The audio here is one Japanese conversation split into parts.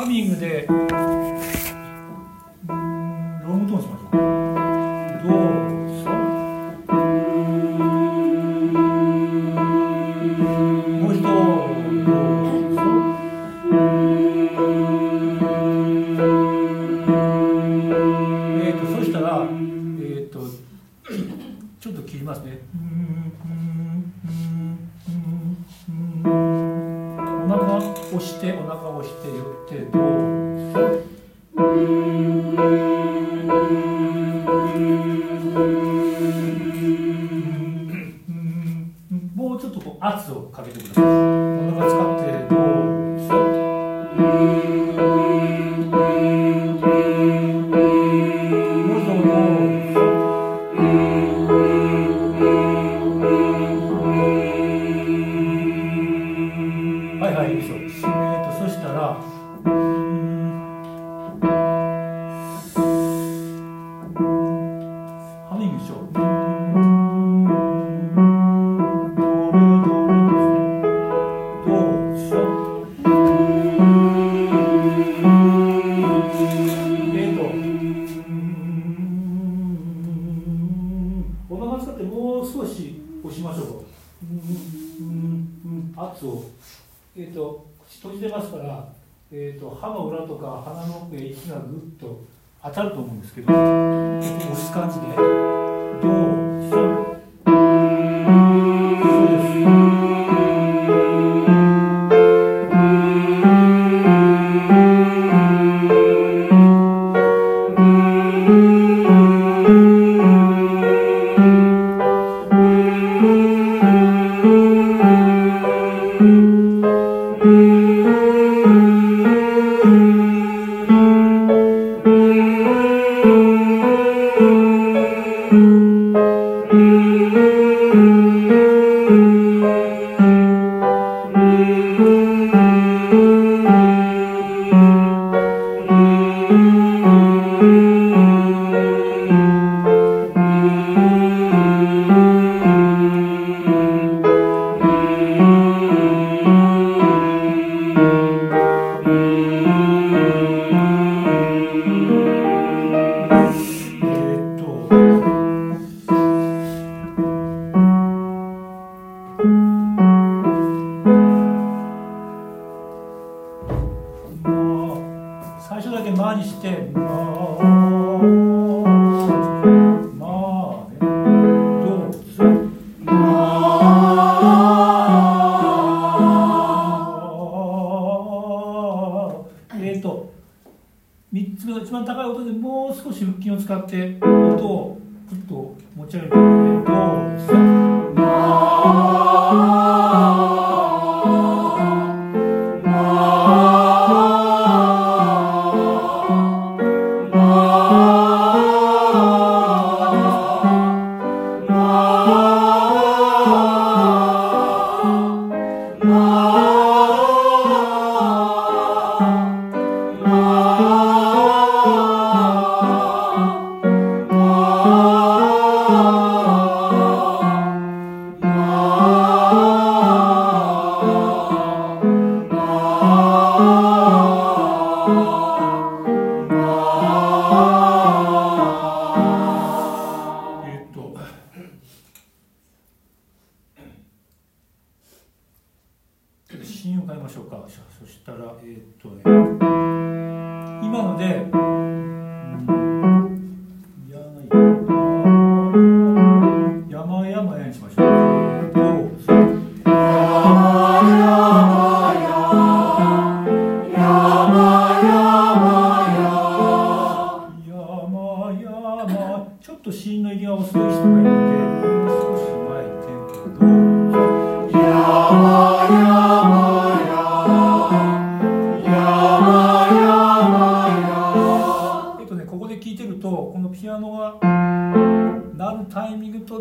ハミングでロングトーンしましょう。ドソもう一度。ドソえー、とそしたら、えー、とちょっと切りますね。押してお腹を押して言ってどう？もうちょっとこう圧をかけてください。お腹使ってどもう少し押しましょうか。うんうん圧を、えー、と口閉じてますから、えー、と歯の裏とか鼻の奥へ息がぐっと当たると思うんですけどちょっと押す感じでどうえ最初だけ「ま」にして「ま」まあねどうぞ。えーっと3つ目の一番高い音でもう少し腹筋を使って音をぐっと持ち上げてえ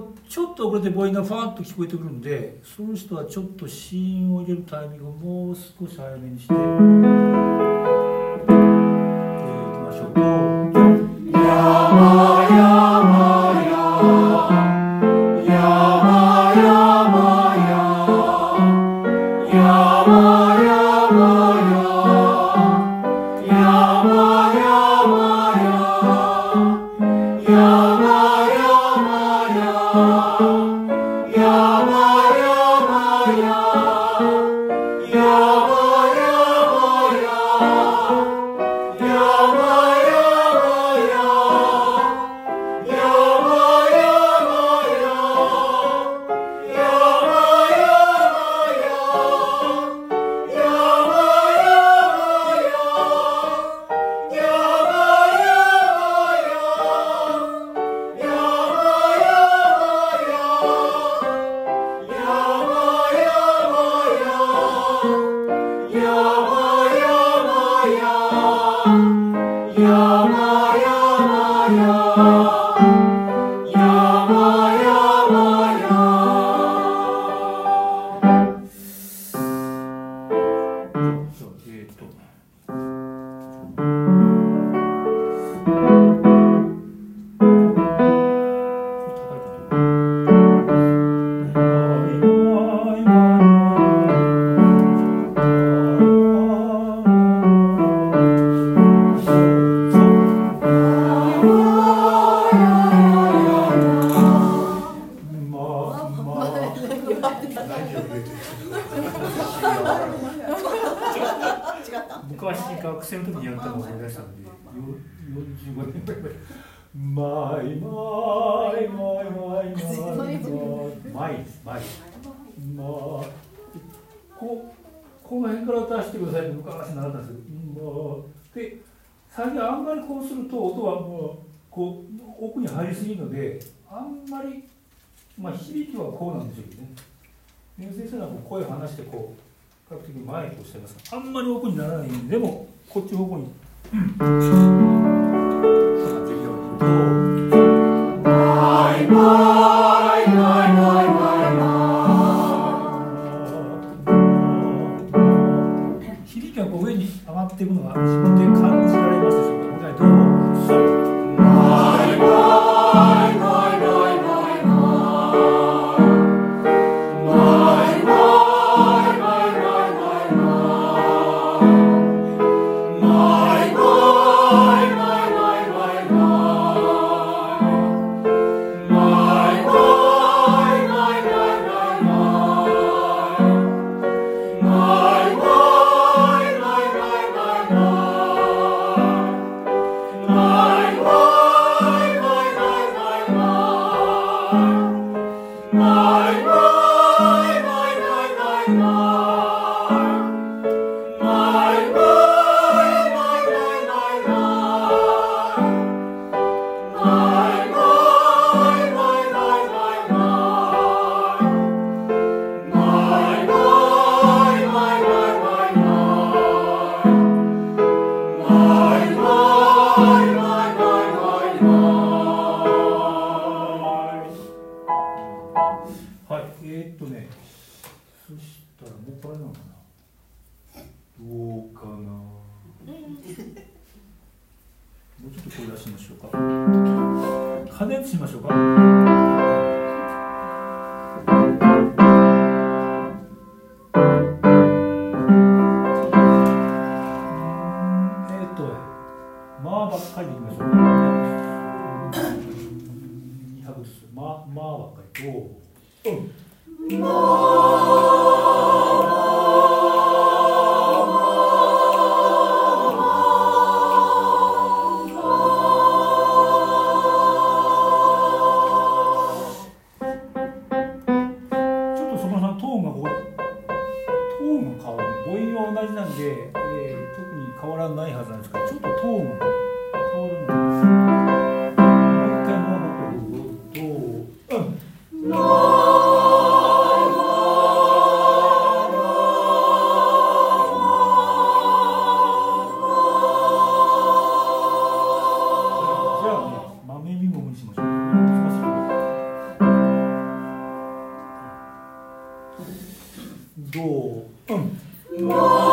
とちょっと遅れて母音がファーッと聞こえてくるんでその人はちょっと芯を入れるタイミングをもう少し早めにして、えー、いきましょう Oh. 出したんで45年ぐらい前マイマイマイマイマイマイマイですマイここの辺から出してくださいって昔習ったんですけど、まあ、で最近あんまりこうすると音はもうこう奥に入りすぎるのであんまりまあ響きはこうなんでしょうけどね先生なんか声を離してこう比較的前にこうしてますあんまり奥にならないんででもこっち方向に。響きがこう上に上がっていくのが自分で感じられますでしょうか Lord. 加熱しましょうか。ちょっとトーンが変わるんですもう一回まると、うん。どう？うん。